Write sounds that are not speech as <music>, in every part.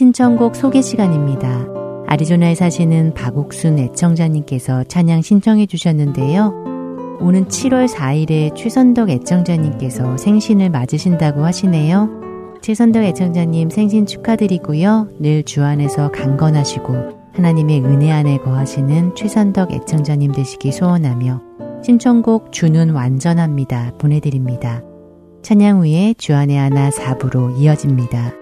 신청곡 소개 시간입니다. 아리조나에 사시는 박옥순 애청자님께서 찬양 신청해 주셨는데요. 오는 7월 4일에 최선덕 애청자님께서 생신을 맞으신다고 하시네요. 최선덕 애청자님 생신 축하드리고요. 늘 주 안에서 강건하시고 하나님의 은혜 안에 거하시는 최선덕 애청자님 되시기 소원하며 신청곡 주는 완전합니다. 보내드립니다. 찬양 후에 주안의 하나 4부로 이어집니다.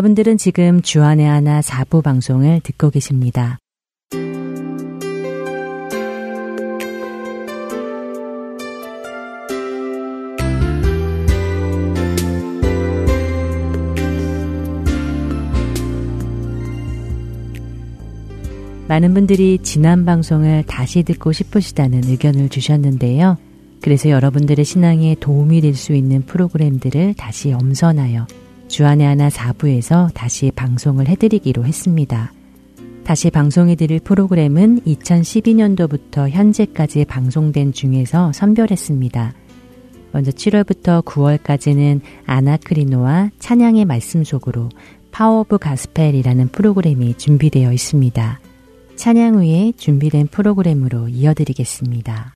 여러분들은 지금 주안의 하나 4부 방송을 듣고 계십니다. 많은 분들이 지난 방송을 다시 듣고 싶으시다는 의견을 주셨는데요. 그래서 여러분들의 신앙에 도움이 될 수 있는 프로그램들을 다시 엄선하여 주안의 하나 4부에서 다시 방송을 해드리기로 했습니다. 다시 방송해드릴 프로그램은 2012년도부터 현재까지 방송된 중에서 선별했습니다. 먼저 7월부터 9월까지는 아나크리노와 찬양의 말씀 속으로 Power of Gospel이라는 프로그램이 준비되어 있습니다. 찬양 후에 준비된 프로그램으로 이어드리겠습니다.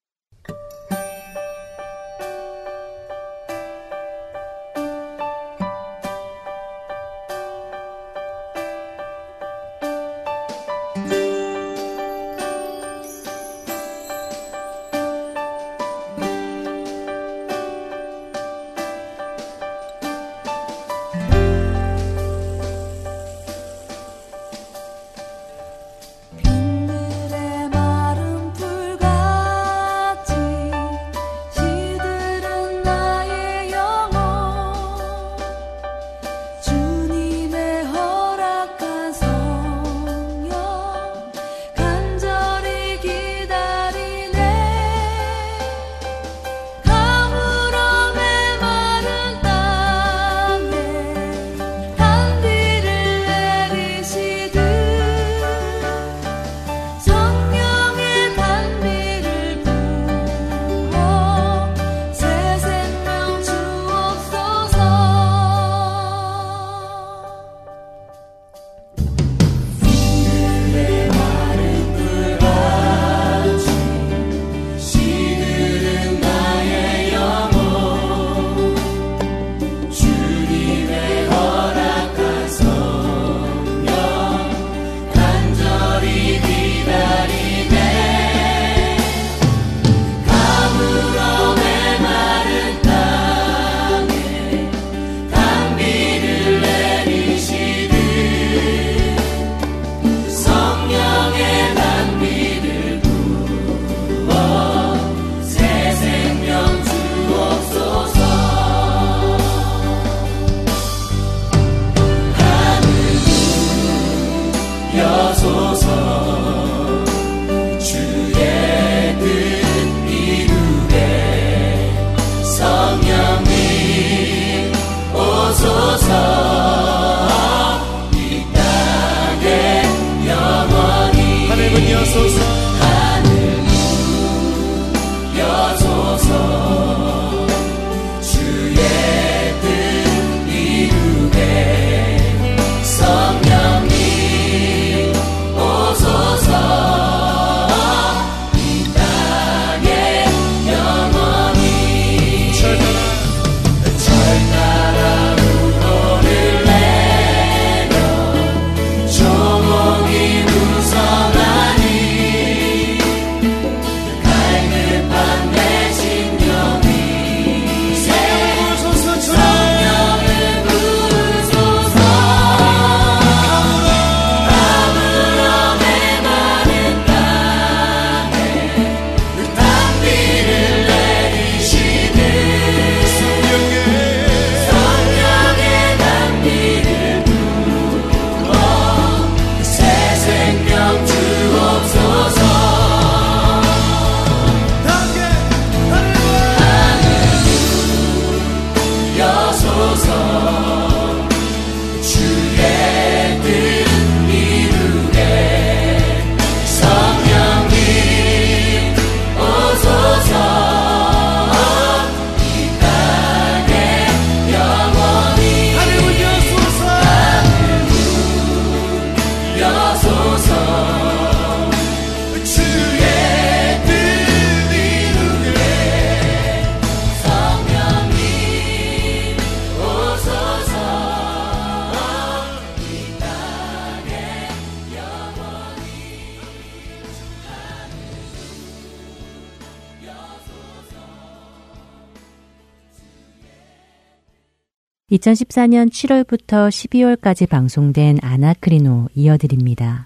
2014년 7월부터 12월까지 방송된 아나크리노 이어드립니다.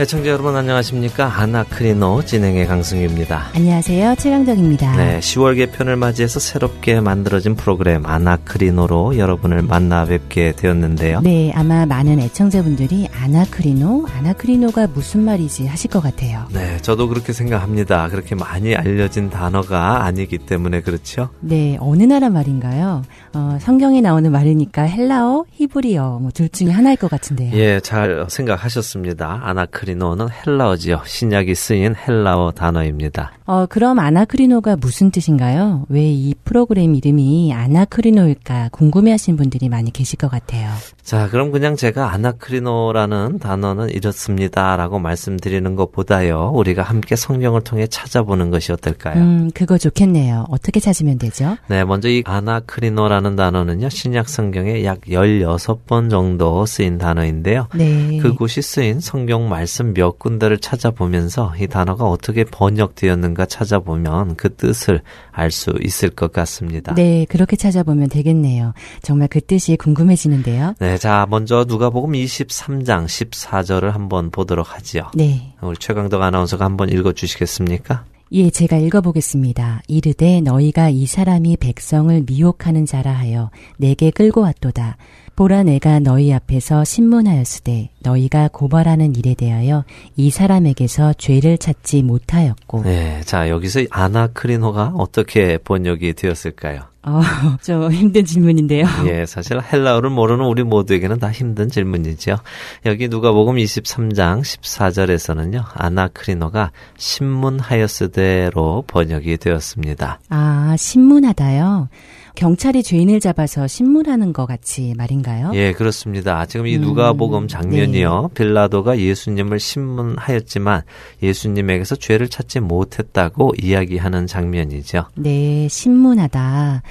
애청자 여러분 안녕하십니까? 아나크리노 진행의 강승규입니다. 안녕하세요. 최강덕입니다. 네, 10월 개편을 맞이해서 새롭게 만들어진 프로그램 아나크리노로 여러분을 만나 뵙게 되었는데요. 네, 아마 많은 애청자분들이 아나크리노, 아나크리노가 무슨 말이지 하실 것 같아요. 네, 저도 그렇게 생각합니다. 그렇게 많이 알려진 단어가 아니기 때문에 그렇죠? 네, 어느 나라 말인가요? 어, 성경에 나오는 말이니까 헬라어, 히브리어 뭐 둘 중에 하나일 것 같은데요. 예, 잘 생각하셨습니다. 아나크리노 아나크리노는 헬라어지요. 신약이 쓰인 헬라어 단어입니다. 어, 그럼 아나크리노가 무슨 뜻인가요? 왜 이 프로그램 이름이 아나크리노일까 궁금해 하신 분들이 많이 계실 것 같아요. 자, 그럼 그냥 제가 아나크리노라는 단어는 이렇습니다라고 말씀드리는 것보다요. 우리가 함께 성경을 통해 찾아보는 것이 어떨까요? 음, 그거 좋겠네요. 어떻게 찾으면 되죠? 네, 먼저 이 아나크리노라는 단어는요. 신약 성경에 약 16번 정도 쓰인 단어인데요. 네. 그곳이 쓰인 성경 말씀 몇 군데를 찾아보면서 이 단어가 어떻게 번역되었는가 찾아보면 그 뜻을 알 수 있을 것 같습니다. 네, 그렇게 찾아보면 되겠네요. 정말 그 뜻이 궁금해지는데요. 네, 자, 먼저 누가복음 23장 14절을 한번 보도록 하지요. 네. 우리 최강덕 아나운서가 한번 읽어 주시겠습니까? 예, 제가 읽어보겠습니다. 이르되 너희가 이 사람이 백성을 미혹하는 자라 하여 내게 끌고 왔도다. 보라 내가 너희 앞에서 신문하였으되 너희가 고발하는 일에 대하여 이 사람에게서 죄를 찾지 못하였고. 네, 자 여기서 아나크리노가 어떻게 번역이 되었을까요? 어, <laughs> 좀 힘든 질문인데요. <laughs> 예, 사실 헬라어를 모르는 우리 모두에게는 다 힘든 질문이죠. 여기 누가복음 23장 14절에서는요. 아나크리노가 신문하였으되로 번역이 되었습니다. 아, 신문하다요. 경찰이 죄인을 잡아서 신문하는 것 같이 말인가요? 예, 그렇습니다. 지금 이 누가복음 음, 장면이요. 네. 빌라도가 예수님을 신문하였지만 예수님에게서 죄를 찾지 못했다고 이야기하는 장면이죠. 네, 신문하다.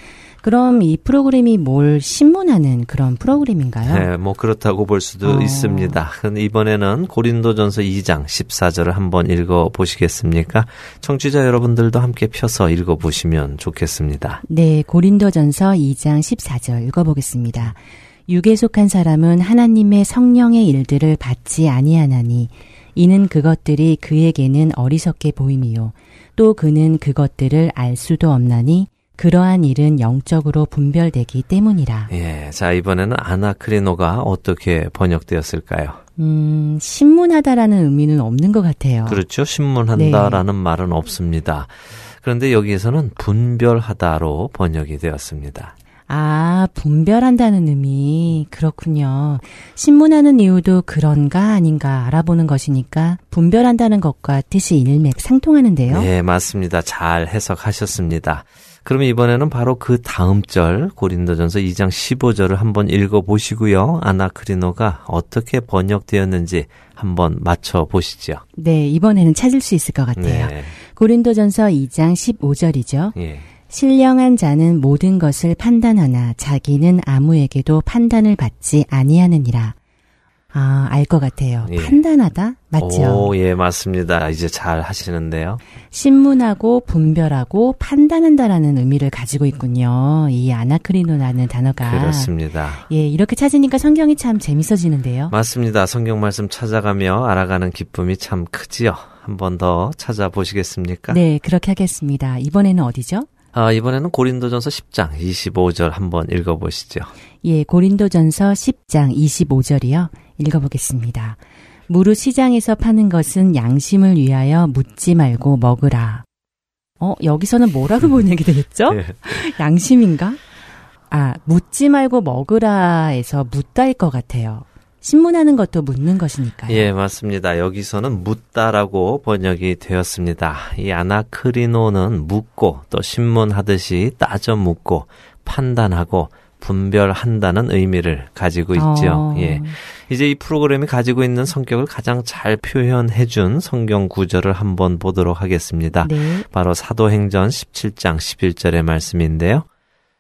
그럼 이 프로그램이 뭘 신문하는 그런 프로그램인가요? 네, 뭐 그렇다고 볼 수도 어. 있습니다. 이번에는 고린도전서 2장 14절을 한번 읽어 보시겠습니까? 청취자 여러분들도 함께 펴서 읽어 보시면 좋겠습니다. 네, 고린도전서 2장 14절 읽어 보겠습니다. 육에 속한 사람은 하나님의 성령의 일들을 받지 아니하나니 이는 그것들이 그에게는 어리석게 보임이요 또 그는 그것들을 알 수도 없나니 그러한 일은 영적으로 분별되기 때문이라. 예, 자 이번에는 아나크리노가 어떻게 번역되었을까요? 음, 신문하다라는 의미는 없는 것 같아요. 그렇죠. 신문한다라는 네. 말은 없습니다. 그런데 여기에서는 분별하다로 번역이 되었습니다. 아, 분별한다는 의미. 그렇군요. 신문하는 이유도 그런가 아닌가 알아보는 것이니까 분별한다는 것과 뜻이 일맥 상통하는데요. 네, 맞습니다. 잘 해석하셨습니다. 그러면 이번에는 바로 그 다음 절 고린도전서 2장 15절을 한번 읽어 보시고요. 아나크리노가 어떻게 번역되었는지 한번 맞춰 보시죠. 네, 이번에는 찾을 수 있을 것 같아요. 네. 고린도전서 2장 15절이죠. 예. 신령한 자는 모든 것을 판단하나 자기는 아무에게도 판단을 받지 아니하느니라. 아, 알 것 같아요. 예. 판단하다? 맞죠? 오, 예, 맞습니다. 이제 잘 하시는데요. 신문하고 분별하고 판단한다라는 의미를 가지고 있군요. 이 아나크리노라는 단어가. 그렇습니다. 예, 이렇게 찾으니까 성경이 참 재밌어지는데요. 맞습니다. 성경 말씀 찾아가며 알아가는 기쁨이 참 크지요. 한 번 더 찾아보시겠습니까? 네, 그렇게 하겠습니다. 이번에는 어디죠? 아, 이번에는 고린도전서 10장 25절 한번 읽어보시죠. 예, 고린도전서 10장 25절이요. 읽어보겠습니다. 무릇 시장에서 파는 것은 양심을 위하여 묻지 말고 먹으라. 어, 여기서는 뭐라고 번역이 되겠죠? <laughs> 네. 양심인가? 아, 묻지 말고 먹으라에서 묻다일 것 같아요. 신문하는 것도 묻는 것이니까요. 예, 맞습니다. 여기서는 묻다라고 번역이 되었습니다. 이 아나크리노는 묻고 또 신문하듯이 따져 묻고 판단하고 분별한다는 의미를 가지고 있죠. 어. 예. 이제 이 프로그램이 가지고 있는 성격을 가장 잘 표현해 준 성경 구절을 한번 보도록 하겠습니다. 네. 바로 사도행전 17장 11절의 말씀인데요.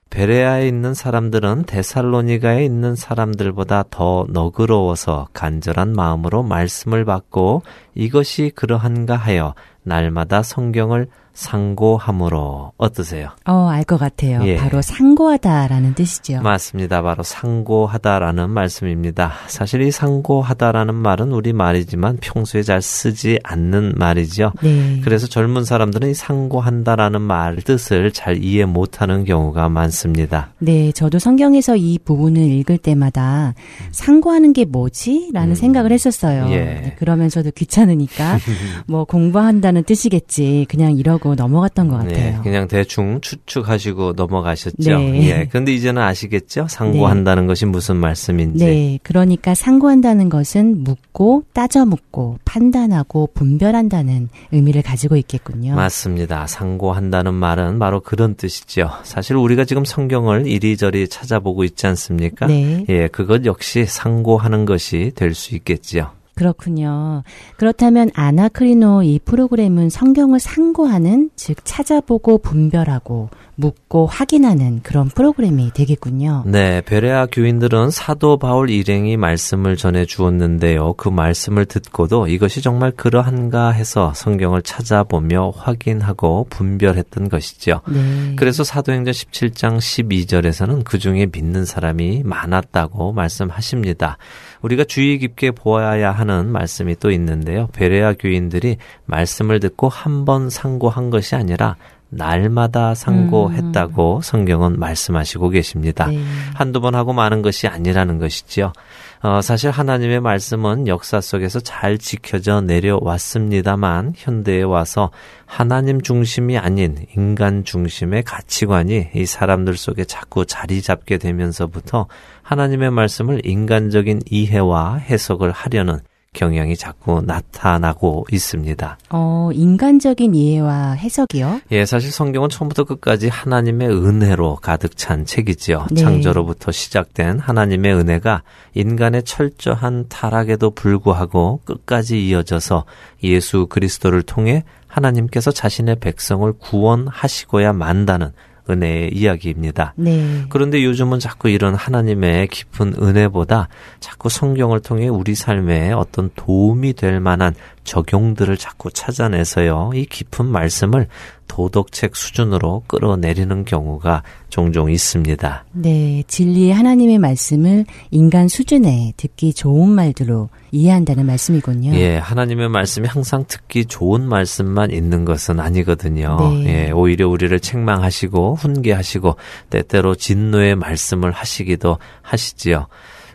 베레아에 있는 사람들은 데살로니가에 있는 사람들보다 더 너그러워서 간절한 마음으로 말씀을 받고 이것이 그러한가 하여 날마다 성경을 상고함으로 어떠세요? 어, 알 것 같아요. 예. 바로 상고하다라는 뜻이죠. 맞습니다. 바로 상고하다라는 말씀입니다. 사실 이 상고하다라는 말은 우리 말이지만 평소에 잘 쓰지 않는 말이죠. 네. 그래서 젊은 사람들은 이 상고한다라는 말 뜻을 잘 이해 못하는 경우가 많습니다. 네, 저도 성경에서 이 부분을 읽을 때마다 상고하는 게 뭐지? 라는 음. 생각을 했었어요. 예. 네, 그러면서도 귀찮으니까 <laughs> 뭐 공부한다는 뜻이겠지. 그냥 이러고 넘어갔던 것 같아요. 네, 그냥 대충 추측하시고 넘어가셨죠. 네. 예. 그런데 이제는 아시겠죠? 상고한다는 것이 무슨 말씀인지. 네, 그러니까 상고한다는 것은 묻고 따져 묻고 판단하고 분별한다는 의미를 가지고 있겠군요. 맞습니다. 상고한다는 말은 바로 그런 뜻이죠. 사실 우리가 지금 성경을 이리저리 찾아보고 있지 않습니까? 네. 예, 그것 역시 상고하는 것이 될 수 있겠지요. 그렇군요. 그렇다면 아나크리노 이 프로그램은 성경을 상고하는, 즉 찾아보고 분별하고 묻고 확인하는 그런 프로그램이 되겠군요. 네, 베레아 교인들은 사도 바울 일행이 말씀을 전해 주었는데요. 그 말씀을 듣고도 이것이 정말 그러한가 해서 성경을 찾아보며 확인하고 분별했던 것이죠. 네. 그래서 사도행전 17장 12절에서는 그 중에 믿는 사람이 많았다고 말씀하십니다. 우리가 주의 깊게 보아야 하는 말씀이 또 있는데요. 베레아 교인들이 말씀을 듣고 한 번 상고한 것이 아니라 날마다 상고했다고 성경은 말씀하시고 계십니다. 네. 한두 번 하고 마는 것이 아니라는 것이지요. 어, 사실 하나님의 말씀은 역사 속에서 잘 지켜져 내려왔습니다만 현대에 와서 하나님 중심이 아닌 인간 중심의 가치관이 이 사람들 속에 자꾸 자리 잡게 되면서부터 하나님의 말씀을 인간적인 이해와 해석을 하려는 경향이 자꾸 나타나고 있습니다. 어, 인간적인 이해와 해석이요? 예, 사실 성경은 처음부터 끝까지 하나님의 은혜로 가득 찬 책이지요. 네. 창조로부터 시작된 하나님의 은혜가 인간의 철저한 타락에도 불구하고 끝까지 이어져서 예수 그리스도를 통해 하나님께서 자신의 백성을 구원하시고야 만다는 은혜의 이야기입니다. 네. 그런데 요즘은 자꾸 이런 하나님의 깊은 은혜보다 자꾸 성경을 통해 우리 삶에 어떤 도움이 될 만한 적용들을 자꾸 찾아내서요. 이 깊은 말씀을 도덕책 수준으로 끌어내리는 경우가 종종 있습니다. 네, 진리의 하나님의 말씀을 인간 수준에 듣기 좋은 말들로 이해한다는 말씀이군요. 예, 하나님의 말씀이 항상 듣기 좋은 말씀만 있는 것은 아니거든요. 네. 예, 오히려 우리를 책망하시고 훈계하시고 때때로 진노의 말씀을 하시기도 하시지요.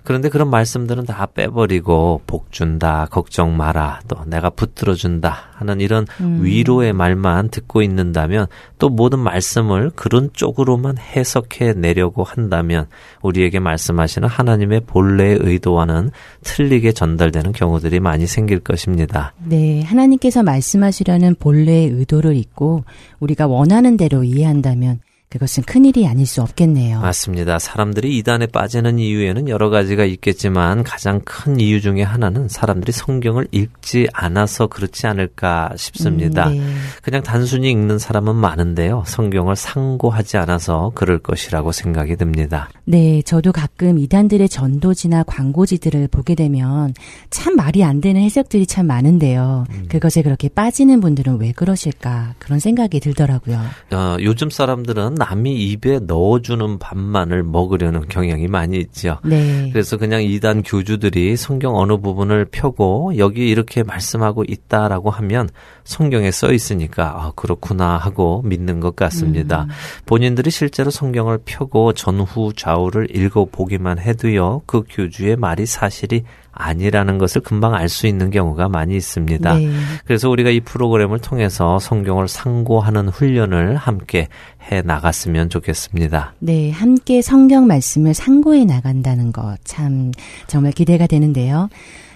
그런데 그런 말씀들은 다 빼버리고 복 준다, 걱정 마라, 또 내가 붙들어 준다 하는 이런 음. 위로의 말만 듣고 있는다면 또 모든 말씀을 그런 쪽으로만 해석해 내려고 한다면 우리에게 말씀하시는 하나님의 본래의 의도와는 틀리게 전달되는 경우들이 많이 생길 것입니다. 네, 하나님께서 말씀하시려는 본래의 의도를 잊고 우리가 원하는 대로 이해한다면 그것은 큰일이 아닐 수 없겠네요. 맞습니다. 사람들이 이단에 빠지는 이유에는 여러 가지가 있겠지만 가장 큰 이유 중에 하나는 사람들이 성경을 읽지 않아서 그렇지 않을까 싶습니다. 음, 네. 그냥 단순히 읽는 사람은 많은데요. 성경을 상고하지 않아서 그럴 것이라고 생각이 듭니다. 네, 저도 가끔 이단들의 전도지나 광고지들을 보게 되면 참 말이 안 되는 해석들이 참 많은데요. 음. 그것에 그렇게 빠지는 분들은 왜 그러실까 그런 생각이 들더라고요. 어, 요즘 사람들은 남이 입에 넣어주는 밥만을 먹으려는 경향이 많이 있죠. 네. 그래서 그냥 이단 교주들이 성경 어느 부분을 펴고 여기 이렇게 말씀하고 있다라고 하면 성경에 써 있으니까 아, 그렇구나 하고 믿는 것 같습니다. 음. 본인들이 실제로 성경을 펴고 전후 좌우를 읽어 보기만 해도요, 그 교주의 말이 사실이 아니라는 것을 금방 알 수 있는 경우가 많이 있습니다. 네. 그래서 우리가 이 프로그램을 통해서 성경을 상고하는 훈련을 함께 해 나갔으면 좋겠습니다. 네, 함께 성경 말씀을 상고해 나간다는 것 참 정말 기대가 되는데요.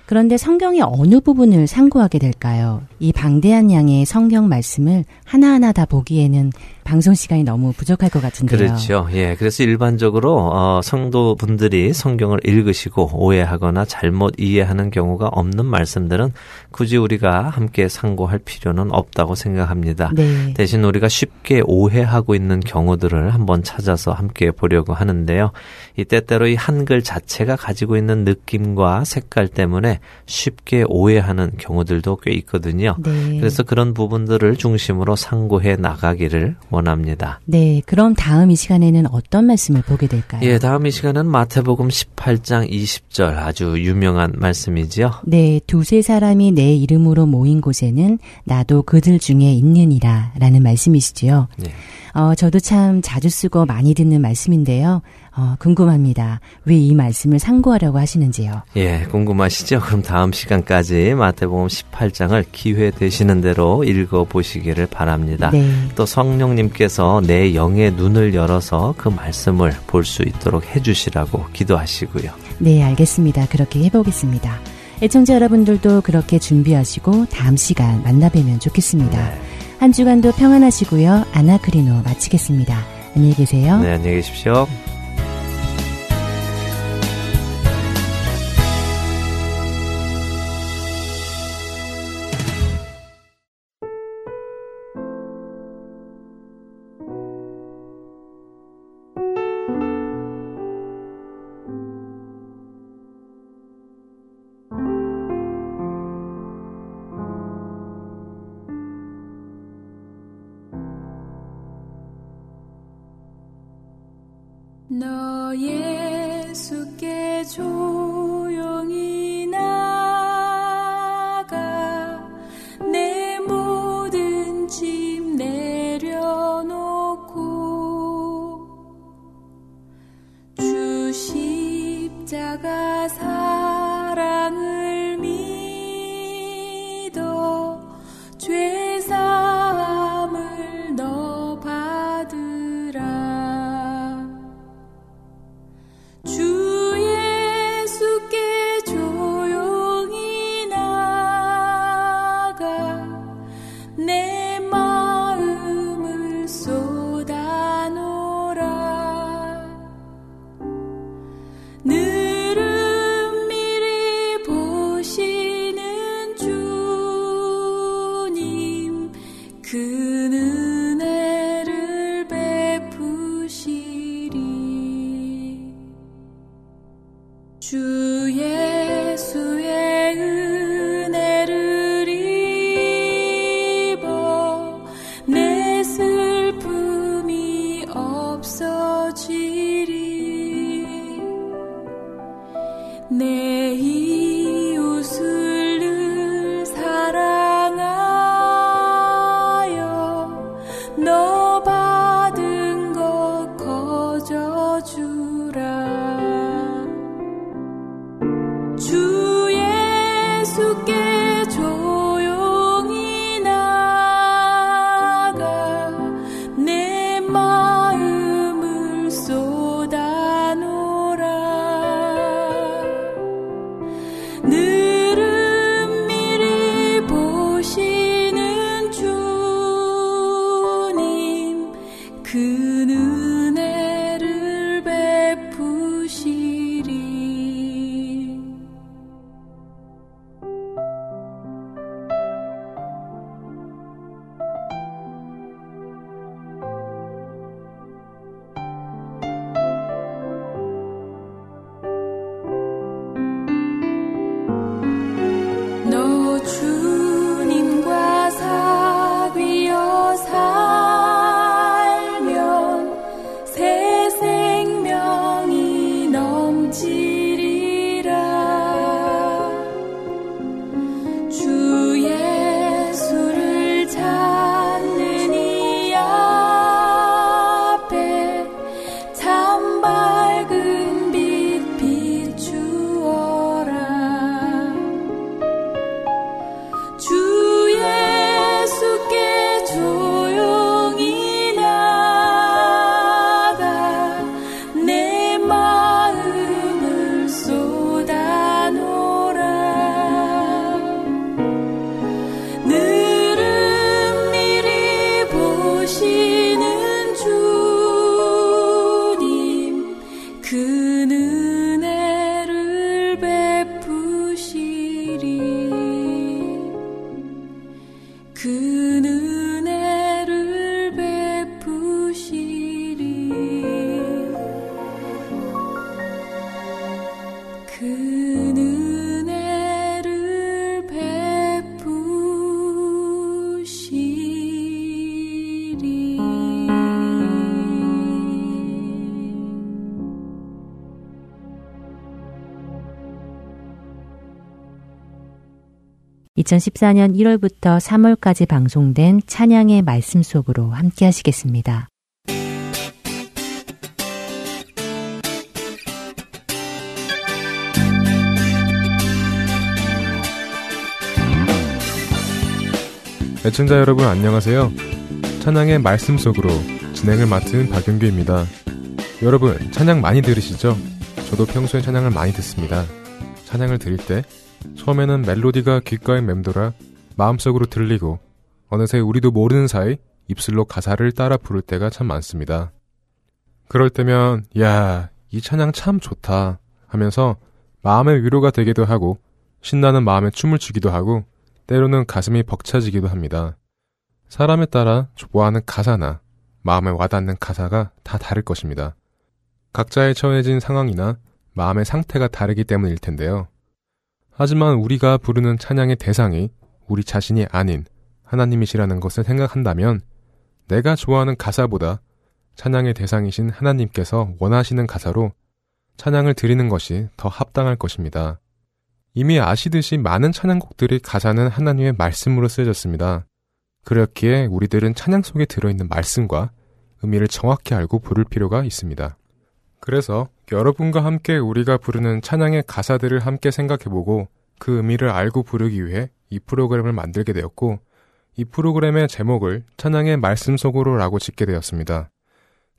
그런데 성경의 어느 부분을 상고하게 될까요? 이 방대한 양의 성경 말씀을 하나하나 다 보기에는 방송 시간이 너무 부족할 것 같은데요. 그렇죠. 예. 그래서 일반적으로 어, 성도분들이 성경을 읽으시고 오해하거나 잘못 이해하는 경우가 없는 말씀들은 굳이 우리가 함께 상고할 필요는 없다고 생각합니다. 네. 대신 우리가 쉽게 오해하고 있는 경우들을 한번 찾아서 함께 보려고 하는데요. 이 때때로 이 한글 자체가 가지고 있는 느낌과 색깔 때문에 쉽게 오해하는 경우들도 꽤 있거든요. 네. 그래서 그런 부분들을 중심으로 상고해 나가기를 원합니다. 네, 그럼 다음 이 시간에는 어떤 말씀을 보게 될까요? 예, 다음 이 시간은 마태복음 18장 20절 아주 유명한 말씀이지요. 네, 두세 사람이 내 이름으로 모인 곳에는 나도 그들 중에 있느니라 라는 말씀이시지요. 네. 어, 저도 참 자주 쓰고 많이 듣는 말씀인데요. 어, 궁금합니다. 왜 이 말씀을 상고하려고 하시는지요? 예, 궁금하시죠? 그럼 다음 시간까지 마태복음 18장을 기회 되시는 대로 읽어 보시기를 바랍니다. 네. 또 성령님께서 내 영의 눈을 열어서 그 말씀을 볼 수 있도록 해주시라고 기도하시고요. 네, 알겠습니다. 그렇게 해보겠습니다. 애청자 여러분들도 그렇게 준비하시고 다음 시간 만나 뵈면 좋겠습니다. 네. 한 주간도 평안하시고요. 아나크리노 마치겠습니다. 안녕히 계세요. 네, 안녕히 계십시오. 2014년 1월부터 3월까지 방송된 찬양의 말씀 속으로 함께 하시겠습니다. 애청자 여러분 안녕하세요. 찬양의 말씀 속으로 진행을 맡은 박윤규입니다. 여러분 찬양 많이 들으시죠? 저도 평소에 찬양을 많이 듣습니다. 찬양을 드릴 때 처음에는 멜로디가 귓가에 맴돌아 마음속으로 들리고 어느새 우리도 모르는 사이 입술로 가사를 따라 부를 때가 참 많습니다. 그럴 때면 야, 이 찬양 참 좋다 하면서 마음의 위로가 되기도 하고 신나는 마음에 춤을 추기도 하고 때로는 가슴이 벅차지기도 합니다. 사람에 따라 좋아하는 가사나 마음에 와닿는 가사가 다 다를 것입니다. 각자의 처해진 상황이나 마음의 상태가 다르기 때문일 텐데요. 하지만 우리가 부르는 찬양의 대상이 우리 자신이 아닌 하나님이시라는 것을 생각한다면 내가 좋아하는 가사보다 찬양의 대상이신 하나님께서 원하시는 가사로 찬양을 드리는 것이 더 합당할 것입니다. 이미 아시듯이 많은 찬양곡들의 가사는 하나님의 말씀으로 쓰여졌습니다. 그렇기에 우리들은 찬양 속에 들어있는 말씀과 의미를 정확히 알고 부를 필요가 있습니다. 그래서 여러분과 함께 우리가 부르는 찬양의 가사들을 함께 생각해보고 그 의미를 알고 부르기 위해 이 프로그램을 만들게 되었고 이 프로그램의 제목을 찬양의 말씀 속으로라고 짓게 되었습니다.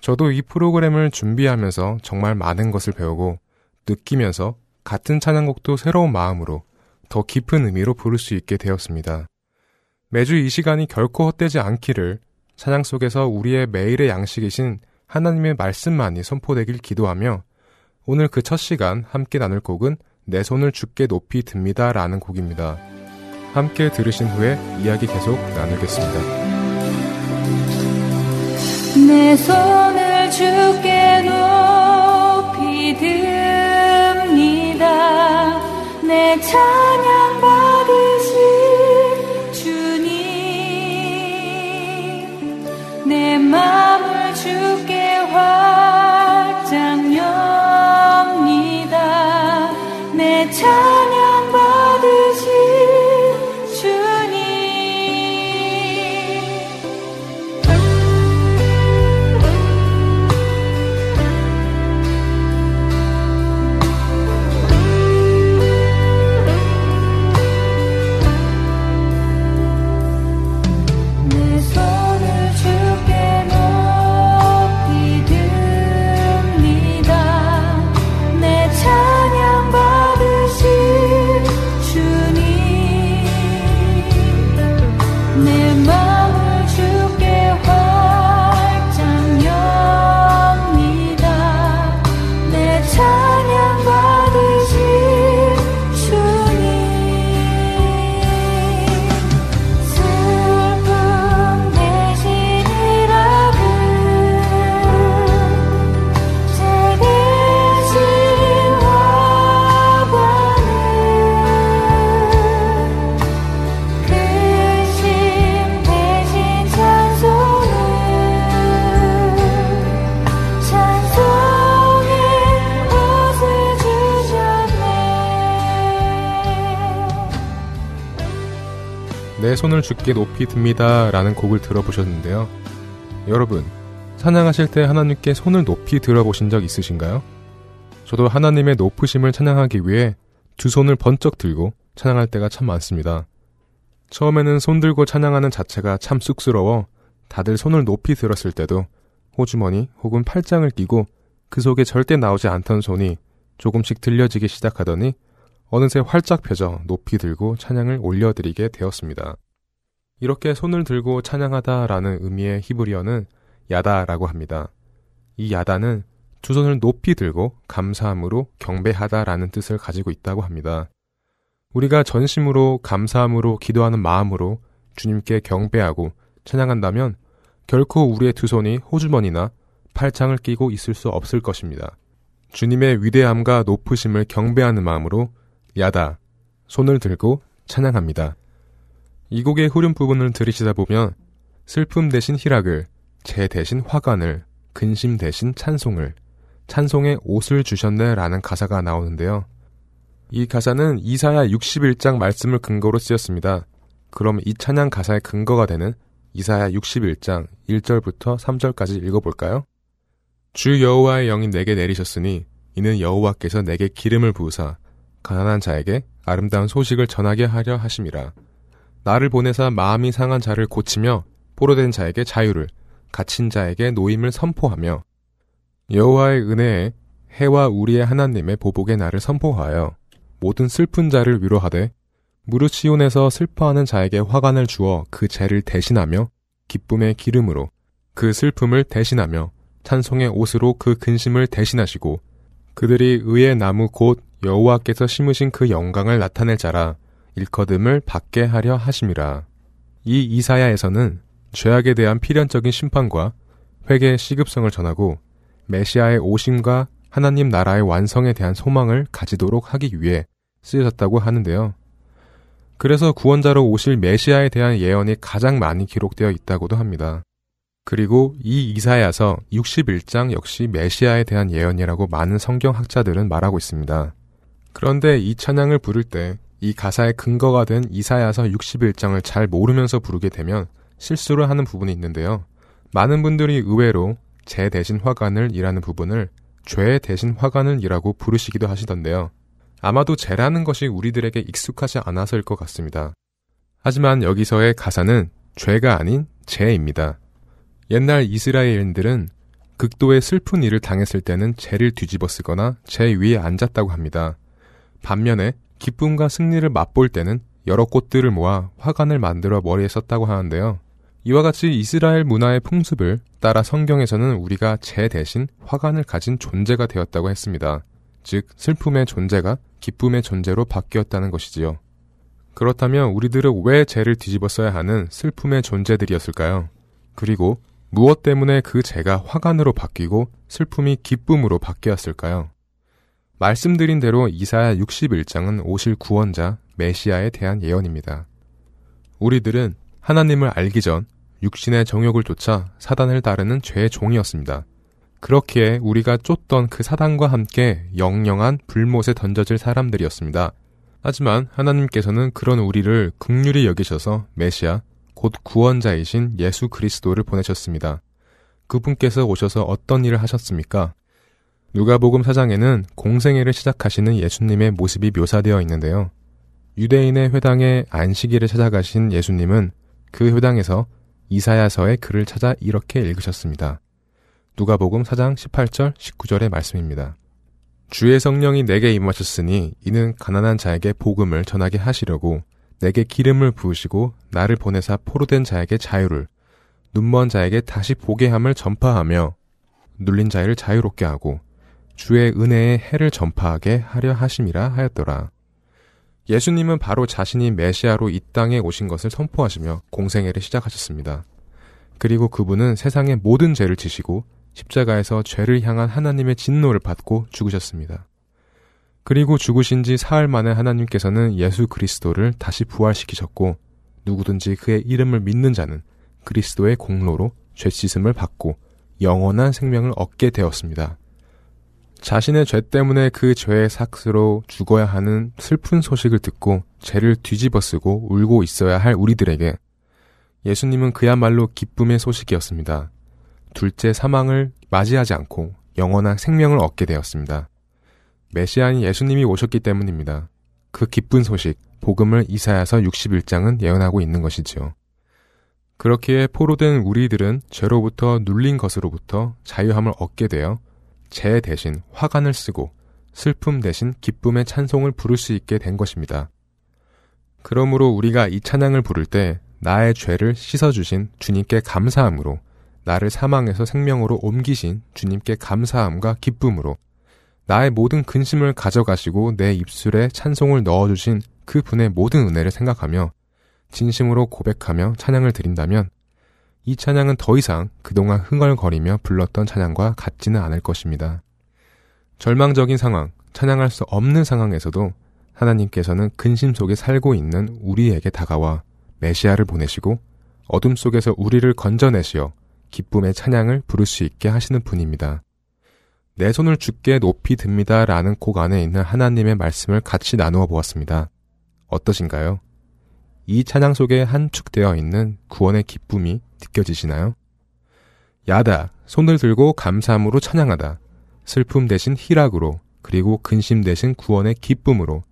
저도 이 프로그램을 준비하면서 정말 많은 것을 배우고 느끼면서 같은 찬양곡도 새로운 마음으로 더 깊은 의미로 부를 수 있게 되었습니다. 매주 이 시간이 결코 헛되지 않기를 찬양 속에서 우리의 매일의 양식이신 하나님의 말씀만이 선포되길 기도하며 오늘 그 첫 시간 함께 나눌 곡은 내 손을 죽게 높이 듭니다 라는 곡입니다. 함께 들으신 후에 이야기 계속 나누겠습니다. 내 손을 죽게 높이 듭니다. 내 찬양 받으실 주님 내 마음을 주께. 내 찬양 내 손을 죽게 높이 듭니다 라는 곡을 들어보셨는데요. 여러분, 찬양하실 때 하나님께 손을 높이 들어보신 적 있으신가요? 저도 하나님의 높으심을 찬양하기 위해 두 손을 번쩍 들고 찬양할 때가 참 많습니다. 처음에는 손 들고 찬양하는 자체가 참 쑥스러워 다들 손을 높이 들었을 때도 호주머니 혹은 팔짱을 끼고 그 속에 절대 나오지 않던 손이 조금씩 들려지기 시작하더니 어느새 활짝 펴져 높이 들고 찬양을 올려드리게 되었습니다. 이렇게 손을 들고 찬양하다라는 의미의 히브리어는 야다라고 합니다. 이 야다는 두 손을 높이 들고 감사함으로 경배하다라는 뜻을 가지고 있다고 합니다. 우리가 전심으로 감사함으로 기도하는 마음으로 주님께 경배하고 찬양한다면 결코 우리의 두 손이 호주머니나 팔짱을 끼고 있을 수 없을 것입니다. 주님의 위대함과 높으심을 경배하는 마음으로 야다, 손을 들고 찬양합니다. 이 곡의 후렴 부분을 들으시다 보면 슬픔 대신 희락을, 재 대신 화관을, 근심 대신 찬송을, 찬송의 옷을 주셨네 라는 가사가 나오는데요. 이 가사는 이사야 61장 말씀을 근거로 쓰였습니다. 그럼 이 찬양 가사의 근거가 되는 이사야 61장 1절부터 3절까지 읽어볼까요? 주 여호와의 영이 내게 내리셨으니 이는 여호와께서 내게 기름을 부으사 가난한 자에게 아름다운 소식을 전하게 하려 하심이라. 나를 보내사 마음이 상한 자를 고치며 포로된 자에게 자유를 갇힌 자에게 노임을 선포하며 여호와의 은혜에 해와 우리의 하나님의 보복의 날을 선포하여 모든 슬픈 자를 위로하되 무릇 시온에서 슬퍼하는 자에게 화관을 주어 그 죄를 대신하며 기쁨의 기름으로 그 슬픔을 대신하며 찬송의 옷으로 그 근심을 대신하시고 그들이 의의 나무 곧 여호와께서 심으신 그 영광을 나타낼 자라 일거듬을 받게 하려 하심이라. 이 이사야에서는 죄악에 대한 필연적인 심판과 회개의 시급성을 전하고 메시아의 오심과 하나님 나라의 완성에 대한 소망을 가지도록 하기 위해 쓰여졌다고 하는데요. 그래서 구원자로 오실 메시아에 대한 예언이 가장 많이 기록되어 있다고도 합니다. 그리고 이 이사야서 61장 역시 메시아에 대한 예언이라고 많은 성경학자들은 말하고 있습니다. 그런데 이 찬양을 부를 때 이 가사의 근거가 된 이사야서 61장을 잘 모르면서 부르게 되면 실수를 하는 부분이 있는데요. 많은 분들이 의외로 제 대신 화관을 이라는 부분을 죄 대신 화관을 이라고 부르시기도 하시던데요. 아마도 죄라는 것이 우리들에게 익숙하지 않아서일 것 같습니다. 하지만 여기서의 가사는 죄가 아닌 죄입니다. 옛날 이스라엘인들은 극도의 슬픈 일을 당했을 때는 죄를 뒤집어 쓰거나 죄 위에 앉았다고 합니다. 반면에 기쁨과 승리를 맛볼 때는 여러 꽃들을 모아 화관을 만들어 머리에 썼다고 하는데요. 이와 같이 이스라엘 문화의 풍습을 따라 성경에서는 우리가 죄 대신 화관을 가진 존재가 되었다고 했습니다. 즉, 슬픔의 존재가 기쁨의 존재로 바뀌었다는 것이지요. 그렇다면 우리들은 왜 죄를 뒤집어 써야 하는 슬픔의 존재들이었을까요? 그리고 무엇 때문에 그 죄가 화관으로 바뀌고 슬픔이 기쁨으로 바뀌었을까요? 말씀드린 대로 이사야 61장은 오실 구원자 메시아에 대한 예언입니다. 우리들은 하나님을 알기 전 육신의 정욕을 쫓아 사단을 따르는 죄의 종이었습니다. 그렇기에 우리가 쫓던 그 사단과 함께 영영한 불못에 던져질 사람들이었습니다. 하지만 하나님께서는 그런 우리를 극률히 여기셔서 메시아, 곧 구원자이신 예수 그리스도를 보내셨습니다. 그분께서 오셔서 어떤 일을 하셨습니까? 누가복음 4장에는 공생애를 시작하시는 예수님의 모습이 묘사되어 있는데요. 유대인의 회당에 안식일을 찾아가신 예수님은 그 회당에서 이사야서의 글을 찾아 이렇게 읽으셨습니다. 누가복음 4장 18절 19절의 말씀입니다. 주의 성령이 내게 임하셨으니 이는 가난한 자에게 복음을 전하게 하시려고 내게 기름을 부으시고 나를 보내사 포로된 자에게 자유를 눈먼 자에게 다시 보게 함을 전파하며 눌린 자를 자유롭게 하고 주의 은혜의 해를 전파하게 하려 하심이라 하였더라. 예수님은 바로 자신이 메시아로 이 땅에 오신 것을 선포하시며 공생애를 시작하셨습니다. 그리고 그분은 세상의 모든 죄를 지시고 십자가에서 죄를 향한 하나님의 진노를 받고 죽으셨습니다. 그리고 죽으신 지 사흘 만에 하나님께서는 예수 그리스도를 다시 부활시키셨고 누구든지 그의 이름을 믿는 자는 그리스도의 공로로 죄 씻음을 받고 영원한 생명을 얻게 되었습니다. 자신의 죄 때문에 그 죄의 삭스로 죽어야 하는 슬픈 소식을 듣고 죄를 뒤집어 쓰고 울고 있어야 할 우리들에게 예수님은 그야말로 기쁨의 소식이었습니다. 둘째 사망을 맞이하지 않고 영원한 생명을 얻게 되었습니다. 메시아인 예수님이 오셨기 때문입니다. 그 기쁜 소식, 복음을 이사야서 61장은 예언하고 있는 것이지요. 그렇기에 포로된 우리들은 죄로부터 눌린 것으로부터 자유함을 얻게 되어 죄 대신 화관을 쓰고 슬픔 대신 기쁨의 찬송을 부를 수 있게 된 것입니다. 그러므로 우리가 이 찬양을 부를 때 나의 죄를 씻어주신 주님께 감사함으로 나를 사망에서 생명으로 옮기신 주님께 감사함과 기쁨으로 나의 모든 근심을 가져가시고 내 입술에 찬송을 넣어주신 그 분의 모든 은혜를 생각하며 진심으로 고백하며 찬양을 드린다면 이 찬양은 더 이상 그동안 흥얼거리며 불렀던 찬양과 같지는 않을 것입니다. 절망적인 상황, 찬양할 수 없는 상황에서도 하나님께서는 근심 속에 살고 있는 우리에게 다가와 메시아를 보내시고 어둠 속에서 우리를 건져내시어 기쁨의 찬양을 부를 수 있게 하시는 분입니다. 내 손을 주께 높이 듭니다 라는 곡 안에 있는 하나님의 말씀을 같이 나누어 보았습니다. 어떠신가요? 이 찬양 속에 한축되어 있는 구원의 기쁨이 느껴지시나요? 야다, 손을 들고 감사함으로 찬양하다. 슬픔 대신 희락으로, 그리고 근심 대신 구원의 기쁨으로.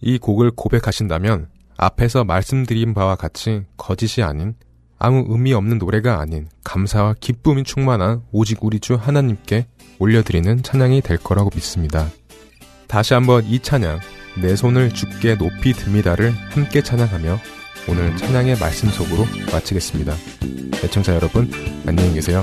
이 곡을 고백하신다면 앞에서 말씀드린 바와 같이 거짓이 아닌 아무 의미 없는 노래가 아닌 감사와 기쁨이 충만한 오직 우리 주 하나님께 올려드리는 찬양이 될 거라고 믿습니다. 다시 한번 이 찬양, 내 손을 주께 높이 듭니다를 함께 찬양하며 오늘 찬양의 말씀 속으로 마치겠습니다. 애청자 여러분, 안녕히 계세요.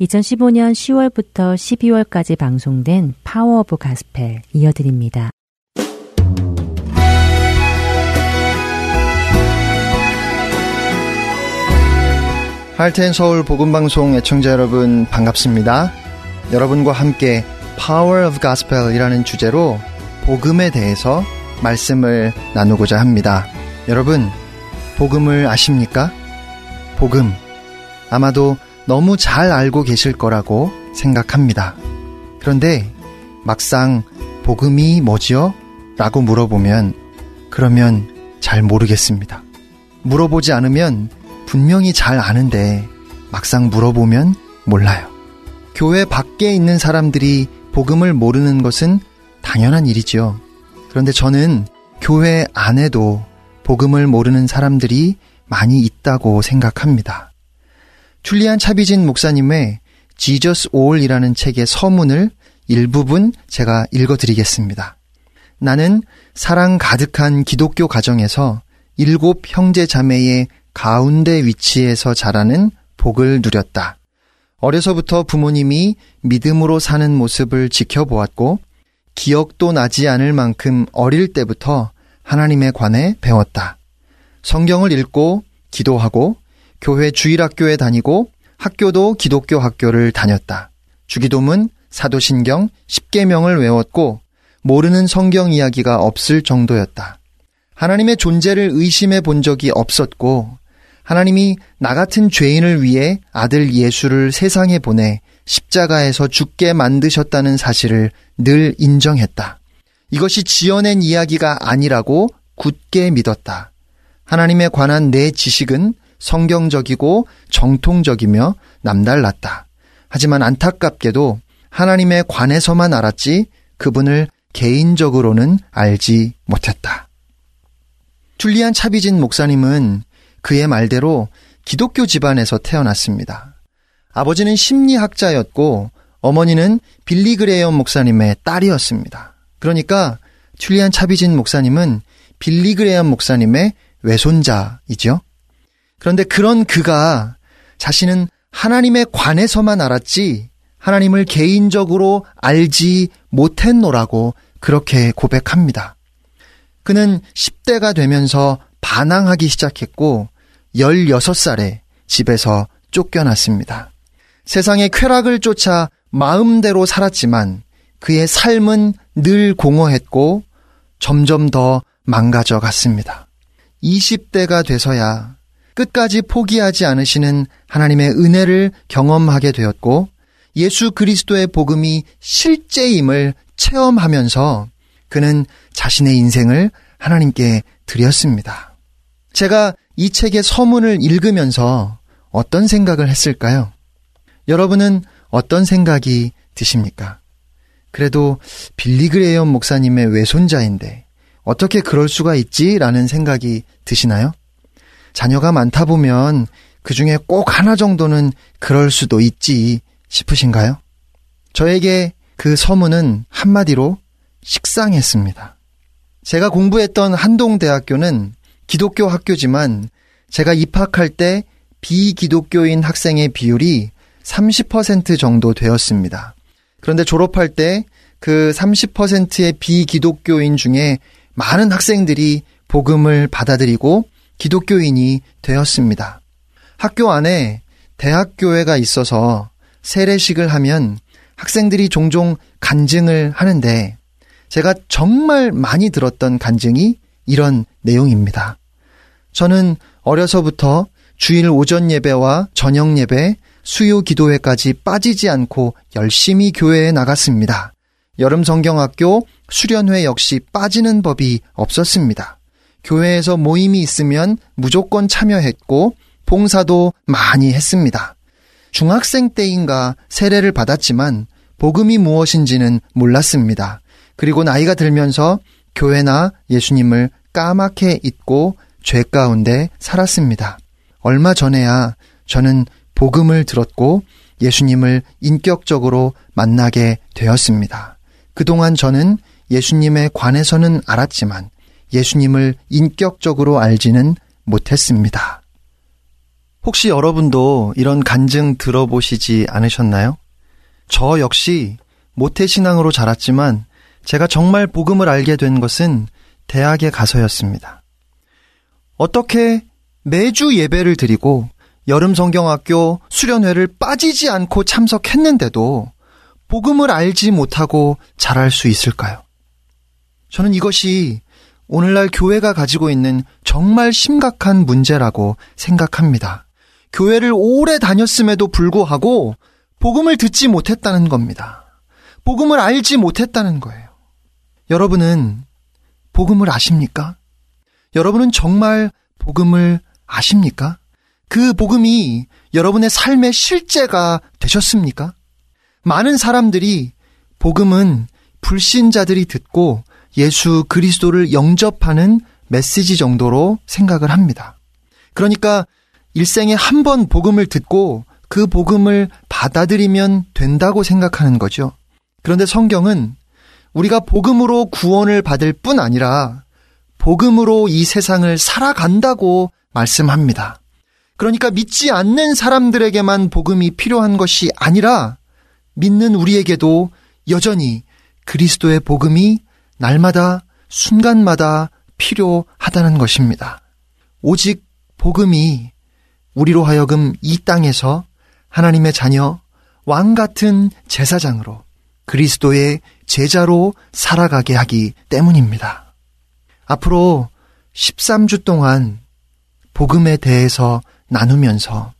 (2015년 10월부터 12월까지) 방송된 Power of Gospel 이어드립니다. 할텐 서울 복음방송 애청자 여러분 반갑습니다. 여러분과 함께 Power of Gospel이라는 주제로 복음에 대해서 말씀을 나누고자 합니다. 여러분, 복음을 아십니까? 복음. 아마도 너무 잘 알고 계실 거라고 생각합니다. 그런데 막상 복음이 뭐지요? 라고 물어보면 그러면 잘 모르겠습니다. 물어보지 않으면 분명히 잘 아는데 막상 물어보면 몰라요. 교회 밖에 있는 사람들이 복음을 모르는 것은 당연한 일이지요. 그런데 저는 교회 안에도 복음을 모르는 사람들이 많이 있다고 생각합니다. 툴리안 차비진 목사님의 지저스 올이라는 책의 서문을 일부분 제가 읽어드리겠습니다. 나는 사랑 가득한 기독교 가정에서 일곱 형제 자매의 가운데 위치에서 자라는 복을 누렸다. 어려서부터 부모님이 믿음으로 사는 모습을 지켜보았고, 기억도 나지 않을 만큼 어릴 때부터 하나님에 관해 배웠다. 성경을 읽고, 기도하고, 교회 주일학교에 다니고, 학교도 기독교 학교를 다녔다. 주기도문, 사도신경, 십계명을 외웠고, 모르는 성경 이야기가 없을 정도였다. 하나님의 존재를 의심해 본 적이 없었고, 하나님이 나 같은 죄인을 위해 아들 예수를 세상에 보내 십자가에서 죽게 만드셨다는 사실을 늘 인정했다. 이것이 지어낸 이야기가 아니라고 굳게 믿었다. 하나님에 관한 내 지식은 성경적이고 정통적이며 남달랐다. 하지만 안타깝게도 하나님에 관해서만 알았지 그분을 개인적으로는 알지 못했다. 툴리안 차비진 목사님은 그의 말대로 기독교 집안에서 태어났습니다. 아버지는 심리학자였고 어머니는 빌리 그레이엄 목사님의 딸이었습니다. 그러니까 툴리안 차비진 목사님은 빌리 그레이엄 목사님의 외손자이죠. 그런데 그런 그가 자신은 하나님에 관해서만 알았지 하나님을 개인적으로 알지 못했노라고 그렇게 고백합니다. 그는 10대가 되면서 반항하기 시작했고 16살에 집에서 쫓겨났습니다. 세상의 쾌락을 쫓아 마음대로 살았지만 그의 삶은 늘 공허했고 점점 더 망가져 갔습니다. 20대가 돼서야 끝까지 포기하지 않으시는 하나님의 은혜를 경험하게 되었고 예수 그리스도의 복음이 실제임을 체험하면서 그는 자신의 인생을 하나님께 드렸습니다. 제가 이 책의 서문을 읽으면서 어떤 생각을 했을까요? 여러분은 어떤 생각이 드십니까? 그래도 빌리 그레이엄 목사님의 외손자인데 어떻게 그럴 수가 있지? 라는 생각이 드시나요? 자녀가 많다 보면 그 중에 꼭 하나 정도는 그럴 수도 있지 싶으신가요? 저에게 그 서문은 한마디로 식상했습니다. 제가 공부했던 한동대학교는 기독교 학교지만 제가 입학할 때 비기독교인 학생의 비율이 30% 정도 되었습니다. 그런데 졸업할 때 그 30%의 비기독교인 중에 많은 학생들이 복음을 받아들이고 기독교인이 되었습니다. 학교 안에 대학교회가 있어서 세례식을 하면 학생들이 종종 간증을 하는데 제가 정말 많이 들었던 간증이 이런 내용입니다. 저는 어려서부터 주일 오전 예배와 저녁 예배, 수요 기도회까지 빠지지 않고 열심히 교회에 나갔습니다. 여름 성경학교 수련회 역시 빠지는 법이 없었습니다. 교회에서 모임이 있으면 무조건 참여했고 봉사도 많이 했습니다. 중학생 때인가 세례를 받았지만 복음이 무엇인지는 몰랐습니다. 그리고 나이가 들면서 교회나 예수님을 까맣게 잊고 죄 가운데 살았습니다. 얼마 전에야 저는 복음을 들었고 예수님을 인격적으로 만나게 되었습니다. 그동안 저는 예수님에 관해서는 알았지만 예수님을 인격적으로 알지는 못했습니다. 혹시 여러분도 이런 간증 들어보시지 않으셨나요? 저 역시 모태신앙으로 자랐지만 제가 정말 복음을 알게 된 것은 대학에 가서였습니다. 어떻게 매주 예배를 드리고 여름 성경학교 수련회를 빠지지 않고 참석했는데도 복음을 알지 못하고 자랄 수 있을까요? 저는 이것이 오늘날 교회가 가지고 있는 정말 심각한 문제라고 생각합니다. 교회를 오래 다녔음에도 불구하고 복음을 듣지 못했다는 겁니다. 복음을 알지 못했다는 거예요. 여러분은 복음을 아십니까? 여러분은 정말 복음을 아십니까? 그 복음이 여러분의 삶의 실제가 되셨습니까? 많은 사람들이 복음은 불신자들이 듣고 예수 그리스도를 영접하는 메시지 정도로 생각을 합니다. 그러니까 일생에 한 번 복음을 듣고 그 복음을 받아들이면 된다고 생각하는 거죠. 그런데 성경은 우리가 복음으로 구원을 받을 뿐 아니라 복음으로 이 세상을 살아간다고 말씀합니다. 그러니까 믿지 않는 사람들에게만 복음이 필요한 것이 아니라 믿는 우리에게도 여전히 그리스도의 복음이 날마다 순간마다 필요하다는 것입니다. 오직 복음이 우리로 하여금 이 땅에서 하나님의 자녀, 왕 같은 제사장으로 그리스도의 제자로 살아가게 하기 때문입니다. 앞으로 13주 동안 복음에 대해서 나누면서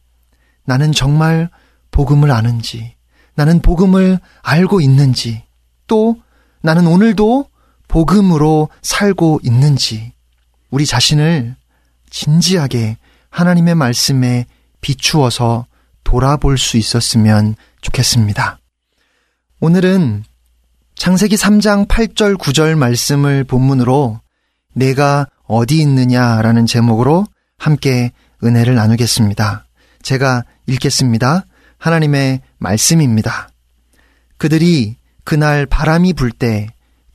나는 정말 복음을 아는지, 나는 복음을 알고 있는지, 또 나는 오늘도 복음으로 살고 있는지, 우리 자신을 진지하게 하나님의 말씀에 비추어서 돌아볼 수 있었으면 좋겠습니다. 오늘은 창세기 3장 8절 9절 말씀을 본문으로 내가 어디 있느냐라는 제목으로 함께 은혜를 나누겠습니다. 제가 읽겠습니다. 하나님의 말씀입니다. 그들이 그날 바람이 불 때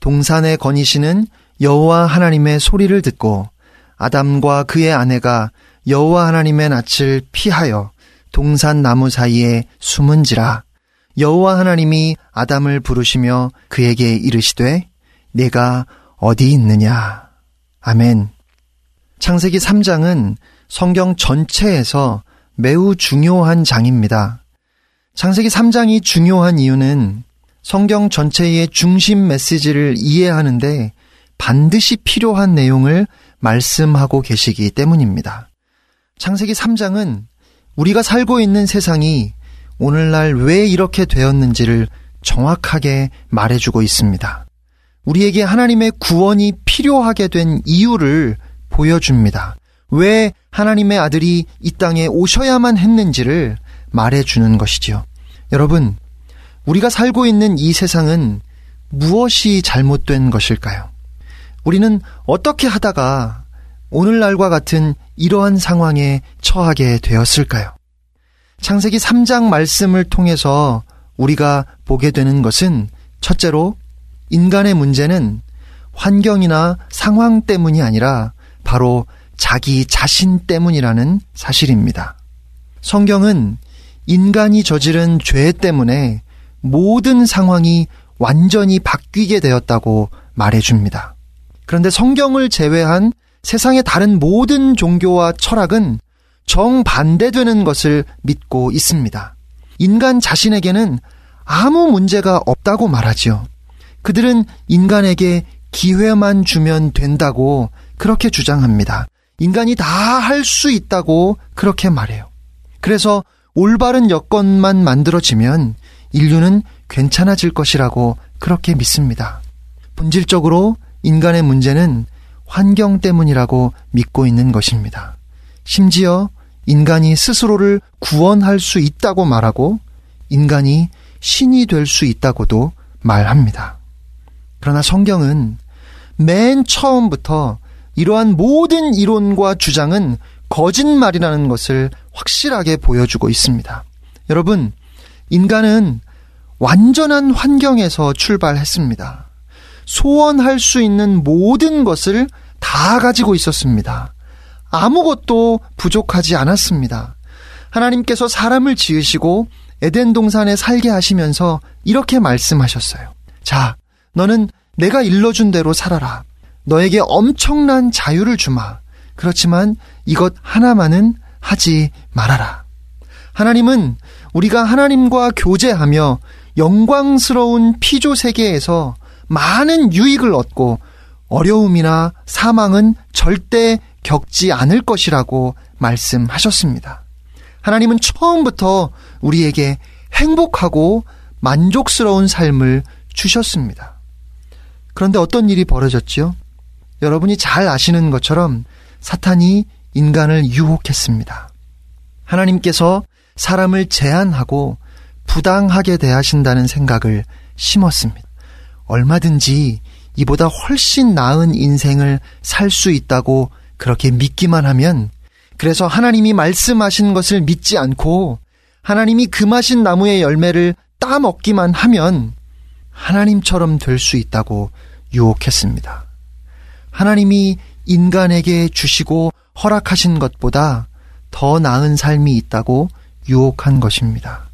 동산에 거니시는 여호와 하나님의 소리를 듣고 아담과 그의 아내가 여호와 하나님의 낯을 피하여 동산 나무 사이에 숨은지라 여호와 하나님이 아담을 부르시며 그에게 이르시되 내가 어디 있느냐 아멘. 창세기 3장은 성경 전체에서 매우 중요한 장입니다. 창세기 3장이 중요한 이유는 성경 전체의 중심 메시지를 이해하는데 반드시 필요한 내용을 말씀하고 계시기 때문입니다. 창세기 3장은 우리가 살고 있는 세상이 오늘날 왜 이렇게 되었는지를 정확하게 말해주고 있습니다. 우리에게 하나님의 구원이 필요하게 된 이유를 보여줍니다. 왜 하나님의 아들이 이 땅에 오셔야만 했는지를 말해주는 것이지요. 여러분, 우리가 살고 있는 이 세상은 무엇이 잘못된 것일까요? 우리는 어떻게 하다가 오늘날과 같은 이러한 상황에 처하게 되었을까요? 창세기 3장 말씀을 통해서 우리가 보게 되는 것은 첫째로 인간의 문제는 환경이나 상황 때문이 아니라 바로 자기 자신 때문이라는 사실입니다. 성경은 인간이 저지른 죄 때문에 모든 상황이 완전히 바뀌게 되었다고 말해줍니다. 그런데 성경을 제외한 세상의 다른 모든 종교와 철학은 정반대되는 것을 믿고 있습니다. 인간 자신에게는 아무 문제가 없다고 말하지요. 그들은 인간에게 기회만 주면 된다고 그렇게 주장합니다. 인간이 다 할 수 있다고 그렇게 말해요. 그래서 올바른 여건만 만들어지면 인류는 괜찮아질 것이라고 그렇게 믿습니다. 본질적으로 인간의 문제는 환경 때문이라고 믿고 있는 것입니다. 심지어 인간이 스스로를 구원할 수 있다고 말하고 인간이 신이 될 수 있다고도 말합니다. 그러나 성경은 맨 처음부터 이러한 모든 이론과 주장은 거짓말이라는 것을 확실하게 보여주고 있습니다. 여러분, 인간은 완전한 환경에서 출발했습니다. 소원할 수 있는 모든 것을 다 가지고 있었습니다. 아무것도 부족하지 않았습니다. 하나님께서 사람을 지으시고 에덴 동산에 살게 하시면서 이렇게 말씀하셨어요. 자, 너는 내가 일러준 대로 살아라. 너에게 엄청난 자유를 주마. 그렇지만 이것 하나만은 하지 말아라. 하나님은 우리가 하나님과 교제하며 영광스러운 피조 세계에서 많은 유익을 얻고 어려움이나 사망은 절대 겪지 않을 것이라고 말씀하셨습니다. 하나님은 처음부터 우리에게 행복하고 만족스러운 삶을 주셨습니다. 그런데 어떤 일이 벌어졌지요? 여러분이 잘 아시는 것처럼 사탄이 인간을 유혹했습니다. 하나님께서 사람을 제한하고 부당하게 대하신다는 생각을 심었습니다. 얼마든지 이보다 훨씬 나은 인생을 살 수 있다고 그렇게 믿기만 하면 그래서 하나님이 말씀하신 것을 믿지 않고 하나님이 금하신 나무의 열매를 따먹기만 하면 하나님처럼 될 수 있다고 유혹했습니다. 하나님이 인간에게 주시고 허락하신 것보다 더 나은 삶이 있다고 유혹한 것입니다.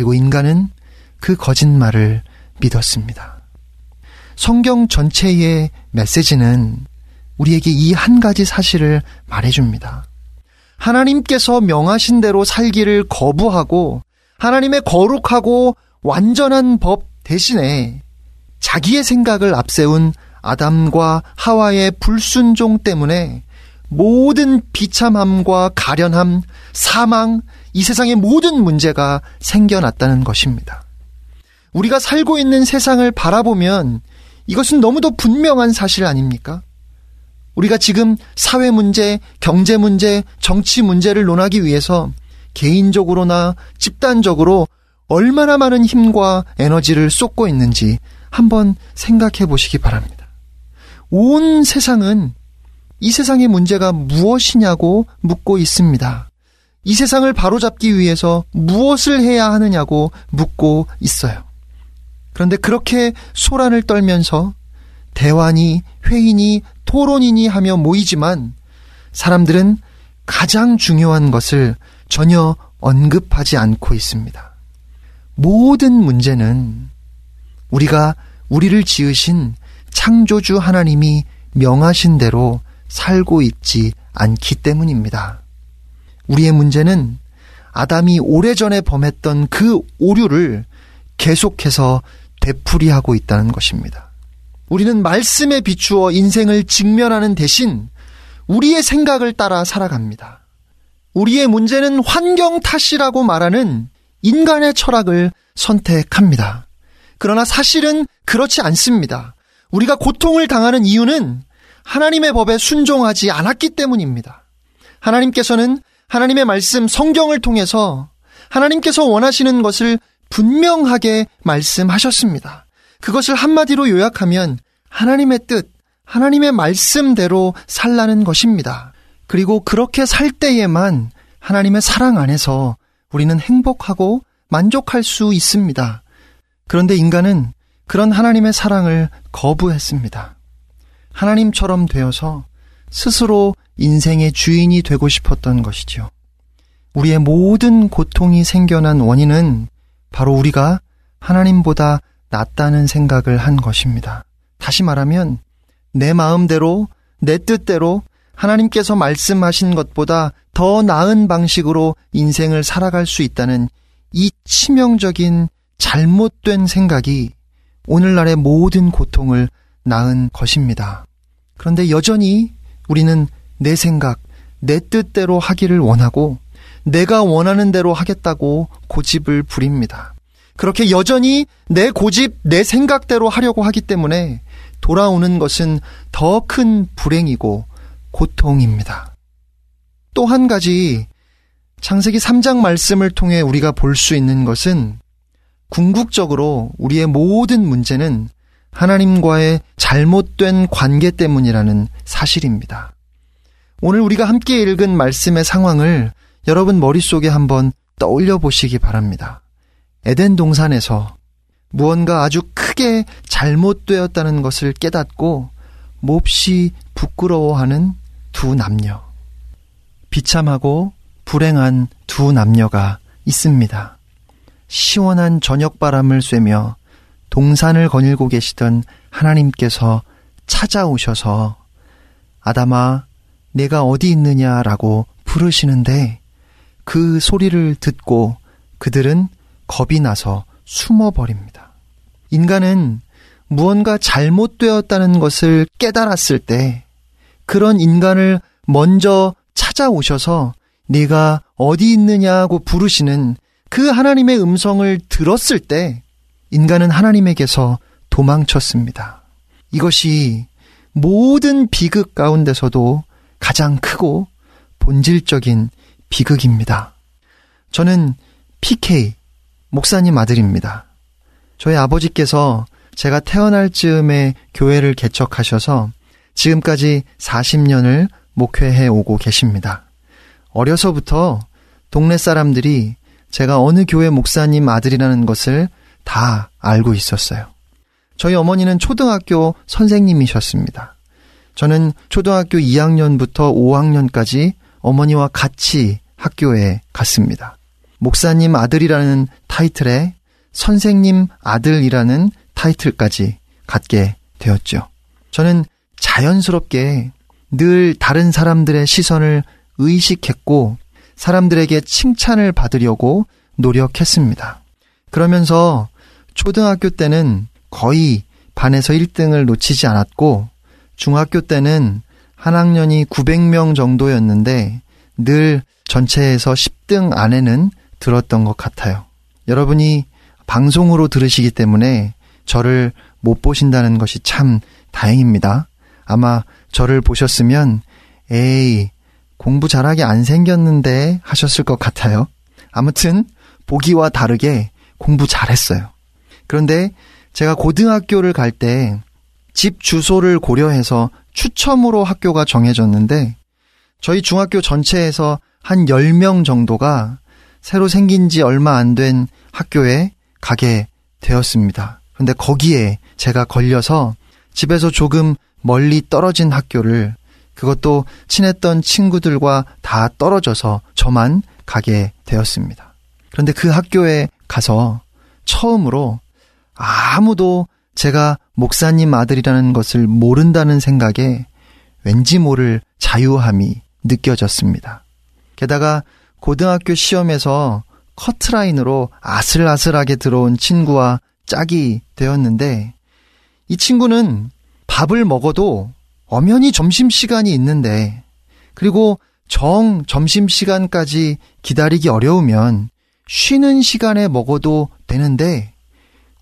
그리고 인간은 그 거짓말을 믿었습니다. 성경 전체의 메시지는 우리에게 이 한 가지 사실을 말해줍니다. 하나님께서 명하신 대로 살기를 거부하고 하나님의 거룩하고 완전한 법 대신에 자기의 생각을 앞세운 아담과 하와의 불순종 때문에 모든 비참함과 가련함, 사망, 이 세상의 모든 문제가 생겨났다는 것입니다. 우리가 살고 있는 세상을 바라보면 이것은 너무도 분명한 사실 아닙니까? 우리가 지금 사회 문제, 경제 문제, 정치 문제를 논하기 위해서 개인적으로나 집단적으로 얼마나 많은 힘과 에너지를 쏟고 있는지 한번 생각해 보시기 바랍니다. 온 세상은 이 세상의 문제가 무엇이냐고 묻고 있습니다. 이 세상을 바로잡기 위해서 무엇을 해야 하느냐고 묻고 있어요. 그런데 그렇게 소란을 떨면서 대화니 회의니 토론이니 하며 모이지만 사람들은 가장 중요한 것을 전혀 언급하지 않고 있습니다. 모든 문제는 우리가 우리를 지으신 창조주 하나님이 명하신 대로 살고 있지 않기 때문입니다. 우리의 문제는 아담이 오래전에 범했던 그 오류를 계속해서 되풀이하고 있다는 것입니다. 우리는 말씀에 비추어 인생을 직면하는 대신 우리의 생각을 따라 살아갑니다. 우리의 문제는 환경 탓이라고 말하는 인간의 철학을 선택합니다. 그러나 사실은 그렇지 않습니다. 우리가 고통을 당하는 이유는 하나님의 법에 순종하지 않았기 때문입니다. 하나님께서는 하나님의 말씀 성경을 통해서 하나님께서 원하시는 것을 분명하게 말씀하셨습니다. 그것을 한마디로 요약하면 하나님의 뜻, 하나님의 말씀대로 살라는 것입니다. 그리고 그렇게 살 때에만 하나님의 사랑 안에서 우리는 행복하고 만족할 수 있습니다. 그런데 인간은 그런 하나님의 사랑을 거부했습니다. 하나님처럼 되어서 스스로 인생의 주인이 되고 싶었던 것이죠. 우리의 모든 고통이 생겨난 원인은 바로 우리가 하나님보다 낫다는 생각을 한 것입니다. 다시 말하면 내 마음대로, 내 뜻대로 하나님께서 말씀하신 것보다 더 나은 방식으로 인생을 살아갈 수 있다는 이 치명적인 잘못된 생각이 오늘날의 모든 고통을 낳은 것입니다. 그런데 여전히 우리는 내 생각, 내 뜻대로 하기를 원하고 내가 원하는 대로 하겠다고 고집을 부립니다. 그렇게 여전히 내 고집, 내 생각대로 하려고 하기 때문에 돌아오는 것은 더 큰 불행이고 고통입니다. 또 한 가지 창세기 3장 말씀을 통해 우리가 볼 수 있는 것은 궁극적으로 우리의 모든 문제는 하나님과의 잘못된 관계 때문이라는 사실입니다. 오늘 우리가 함께 읽은 말씀의 상황을 여러분 머릿속에 한번 떠올려 보시기 바랍니다. 에덴 동산에서 무언가 아주 크게 잘못되었다는 것을 깨닫고 몹시 부끄러워하는 두 남녀. 비참하고 불행한 두 남녀가 있습니다. 시원한 저녁 바람을 쐬며 동산을 거닐고 계시던 하나님께서 찾아오셔서 아담아, 내가 어디 있느냐라고 부르시는데 그 소리를 듣고 그들은 겁이 나서 숨어버립니다. 인간은 무언가 잘못되었다는 것을 깨달았을 때 그런 인간을 먼저 찾아오셔서 네가 어디 있느냐고 부르시는 그 하나님의 음성을 들었을 때 인간은 하나님에게서 도망쳤습니다. 이것이 모든 비극 가운데서도 가장 크고 본질적인 비극입니다. 저는 PK, 목사님 아들입니다. 저희 아버지께서 제가 태어날 즈음에 교회를 개척하셔서 지금까지 40년을 목회해 오고 계십니다. 어려서부터 동네 사람들이 제가 어느 교회 목사님 아들이라는 것을 다 알고 있었어요. 저희 어머니는 초등학교 선생님이셨습니다. 저는 초등학교 2학년부터 5학년까지 어머니와 같이 학교에 갔습니다. 목사님 아들이라는 타이틀에 선생님 아들이라는 타이틀까지 갖게 되었죠. 저는 자연스럽게 늘 다른 사람들의 시선을 의식했고 사람들에게 칭찬을 받으려고 노력했습니다. 그러면서 초등학교 때는 거의 반에서 1등을 놓치지 않았고 중학교 때는 한 학년이 900명 정도였는데 늘 전체에서 10등 안에는 들었던 것 같아요. 여러분이 방송으로 들으시기 때문에 저를 못 보신다는 것이 참 다행입니다. 아마 저를 보셨으면 에이 공부 잘하게 안 생겼는데 하셨을 것 같아요. 아무튼 보기와 다르게 공부 잘했어요. 그런데 제가 고등학교를 갈 때 집 주소를 고려해서 추첨으로 학교가 정해졌는데 저희 중학교 전체에서 한 10명 정도가 새로 생긴 지 얼마 안 된 학교에 가게 되었습니다. 근데 거기에 제가 걸려서 집에서 조금 멀리 떨어진 학교를 그것도 친했던 친구들과 다 떨어져서 저만 가게 되었습니다. 그런데 그 학교에 가서 처음으로 아무도 제가 목사님 아들이라는 것을 모른다는 생각에 왠지 모를 자유함이 느껴졌습니다. 게다가 고등학교 시험에서 커트라인으로 아슬아슬하게 들어온 친구와 짝이 되었는데 이 친구는 밥을 먹어도 엄연히 점심시간이 있는데 그리고 정 점심시간까지 기다리기 어려우면 쉬는 시간에 먹어도 되는데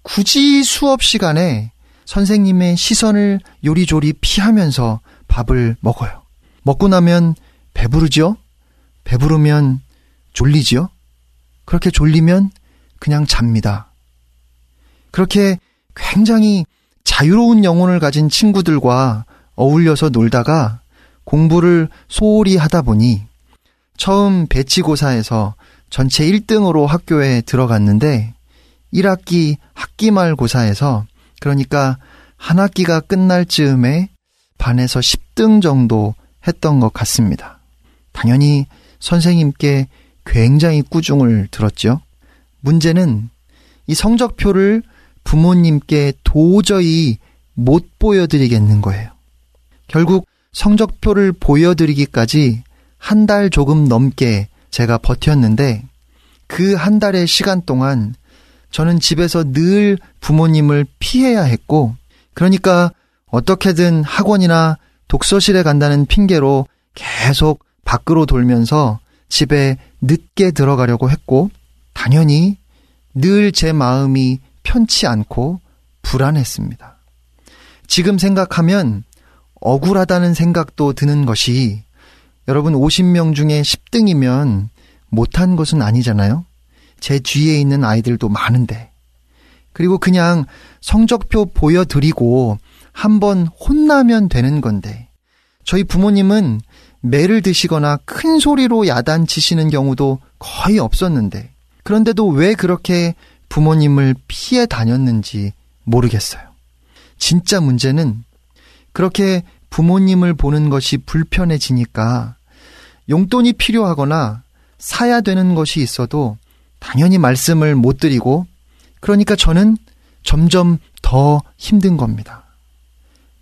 굳이 수업 시간에 선생님의 시선을 요리조리 피하면서 밥을 먹어요. 먹고 나면 배부르죠? 배부르면 졸리지요? 그렇게 졸리면 그냥 잡니다. 그렇게 굉장히 자유로운 영혼을 가진 친구들과 어울려서 놀다가 공부를 소홀히 하다 보니 처음 배치고사에서 전체 1등으로 학교에 들어갔는데 1학기 학기말 고사에서 그러니까 한 학기가 끝날 즈음에 반에서 10등 정도 했던 것 같습니다. 당연히 선생님께 굉장히 꾸중을 들었죠. 문제는 이 성적표를 부모님께 도저히 못 보여드리겠는 거예요. 결국 성적표를 보여드리기까지 한 달 조금 넘게 제가 버텼는데 그 한 달의 시간 동안 저는 집에서 늘 부모님을 피해야 했고 그러니까 어떻게든 학원이나 독서실에 간다는 핑계로 계속 밖으로 돌면서 집에 늦게 들어가려고 했고 당연히 늘 제 마음이 편치 않고 불안했습니다. 지금 생각하면 억울하다는 생각도 드는 것이 여러분 50명 중에 10등이면 못한 것은 아니잖아요. 제 뒤에 있는 아이들도 많은데. 그리고 그냥 성적표 보여드리고 한번 혼나면 되는 건데. 저희 부모님은 매를 드시거나 큰 소리로 야단치시는 경우도 거의 없었는데. 그런데도 왜 그렇게 부모님을 피해 다녔는지 모르겠어요. 진짜 문제는 그렇게 부모님을 보는 것이 불편해지니까 용돈이 필요하거나 사야 되는 것이 있어도 당연히 말씀을 못 드리고 그러니까 저는 점점 더 힘든 겁니다.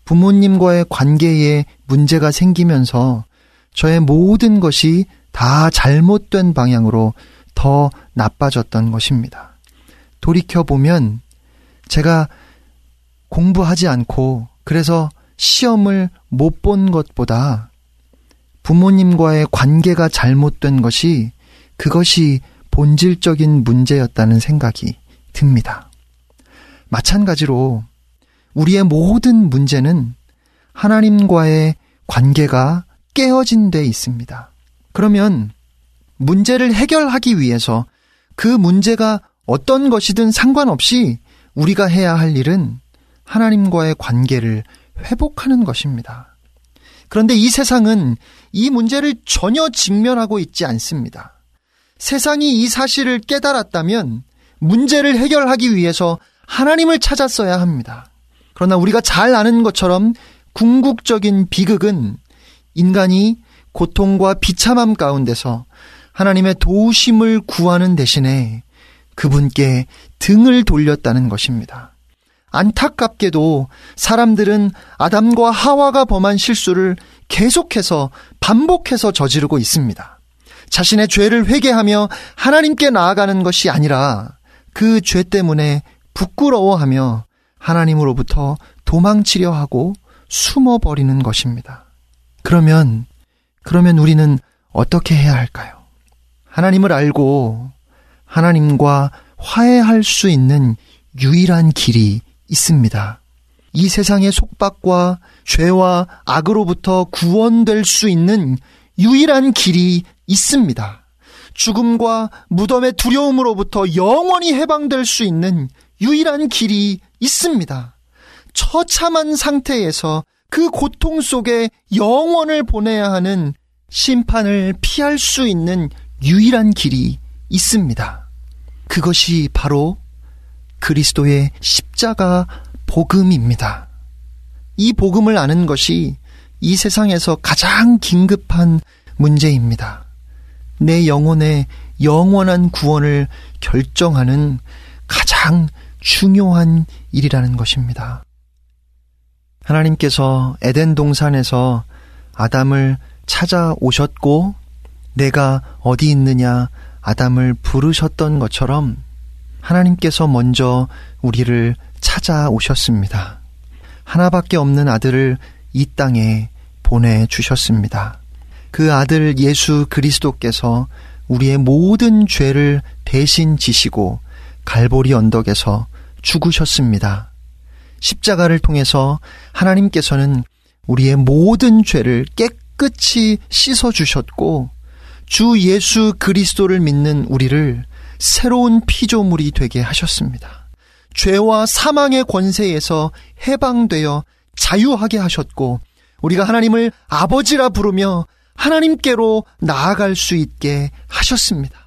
부모님과의 관계에 문제가 생기면서 저의 모든 것이 다 잘못된 방향으로 더 나빠졌던 것입니다. 돌이켜보면 제가 공부하지 않고 그래서 시험을 못 본 것보다 부모님과의 관계가 잘못된 것이 그것이 본질적인 문제였다는 생각이 듭니다. 마찬가지로 우리의 모든 문제는 하나님과의 관계가 깨어진 데 있습니다. 그러면 문제를 해결하기 위해서 그 문제가 어떤 것이든 상관없이 우리가 해야 할 일은 하나님과의 관계를 회복하는 것입니다. 그런데 이 세상은 이 문제를 전혀 직면하고 있지 않습니다. 세상이 이 사실을 깨달았다면 문제를 해결하기 위해서 하나님을 찾았어야 합니다. 그러나 우리가 잘 아는 것처럼 궁극적인 비극은 인간이 고통과 비참함 가운데서 하나님의 도우심을 구하는 대신에 그분께 등을 돌렸다는 것입니다. 안타깝게도 사람들은 아담과 하와가 범한 실수를 계속해서 반복해서 저지르고 있습니다. 자신의 죄를 회개하며 하나님께 나아가는 것이 아니라 그 죄 때문에 부끄러워하며 하나님으로부터 도망치려 하고 숨어버리는 것입니다. 그러면, 그러면 우리는 어떻게 해야 할까요? 하나님을 알고 하나님과 화해할 수 있는 유일한 길이 있습니다. 이 세상의 속박과 죄와 악으로부터 구원될 수 있는 유일한 길이 있습니다. 죽음과 무덤의 두려움으로부터 영원히 해방될 수 있는 유일한 길이 있습니다. 처참한 상태에서 그 고통 속에 영원을 보내야 하는 심판을 피할 수 있는 유일한 길이 있습니다. 그것이 바로 그리스도의 십자가 복음입니다. 이 복음을 아는 것이 이 세상에서 가장 긴급한 문제입니다. 내 영혼의 영원한 구원을 결정하는 가장 중요한 일이라는 것입니다. 하나님께서 에덴 동산에서 아담을 찾아오셨고 내가 어디 있느냐 아담을 부르셨던 것처럼 하나님께서 먼저 우리를 찾아오셨습니다. 하나밖에 없는 아들을 이 땅에 보내주셨습니다. 그 아들 예수 그리스도께서 우리의 모든 죄를 대신 지시고 갈보리 언덕에서 죽으셨습니다. 십자가를 통해서 하나님께서는 우리의 모든 죄를 깨끗이 씻어주셨고 주 예수 그리스도를 믿는 우리를 새로운 피조물이 되게 하셨습니다. 죄와 사망의 권세에서 해방되어 자유하게 하셨고 우리가 하나님을 아버지라 부르며 하나님께로 나아갈 수 있게 하셨습니다.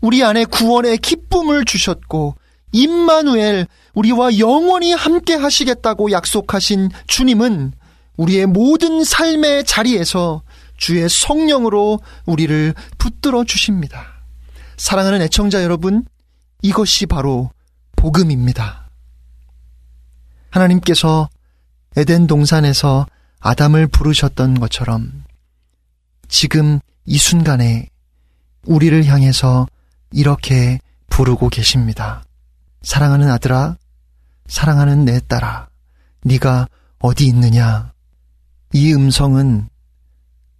우리 안에 구원의 기쁨을 주셨고 임마누엘 우리와 영원히 함께 하시겠다고 약속하신 주님은 우리의 모든 삶의 자리에서 주의 성령으로 우리를 붙들어 주십니다. 사랑하는 애청자 여러분, 이것이 바로 복음입니다. 하나님께서 에덴 동산에서 아담을 부르셨던 것처럼 지금 이 순간에 우리를 향해서 이렇게 부르고 계십니다. 사랑하는 아들아, 사랑하는 내 딸아, 네가 어디 있느냐? 이 음성은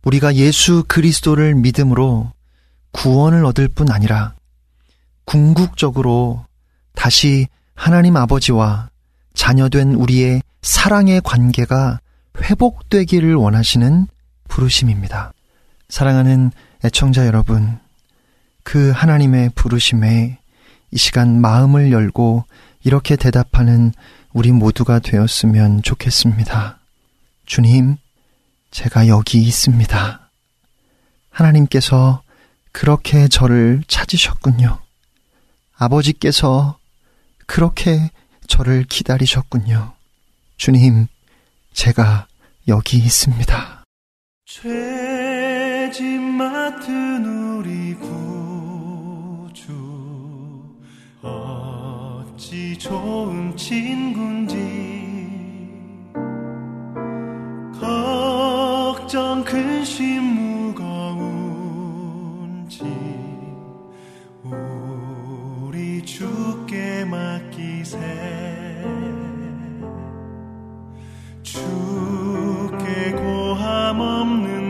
우리가 예수 그리스도를 믿음으로 구원을 얻을 뿐 아니라 궁극적으로 다시 하나님 아버지와 자녀된 우리의 사랑의 관계가 회복되기를 원하시는 부르심입니다. 사랑하는 애청자 여러분, 그 하나님의 부르심에 이 시간 마음을 열고 이렇게 대답하는 우리 모두가 되었으면 좋겠습니다. 주님, 제가 여기 있습니다. 하나님께서 그렇게 저를 찾으셨군요. 아버지께서 그렇게 저를 기다리셨군요. 주님, 제가 여기 있습니다. 죄 짐 맡은 우리 구주. 어찌 좋은 친군지. 걱정 근심 무거운지. 우리 주께 맡기세. 주께 고함 없는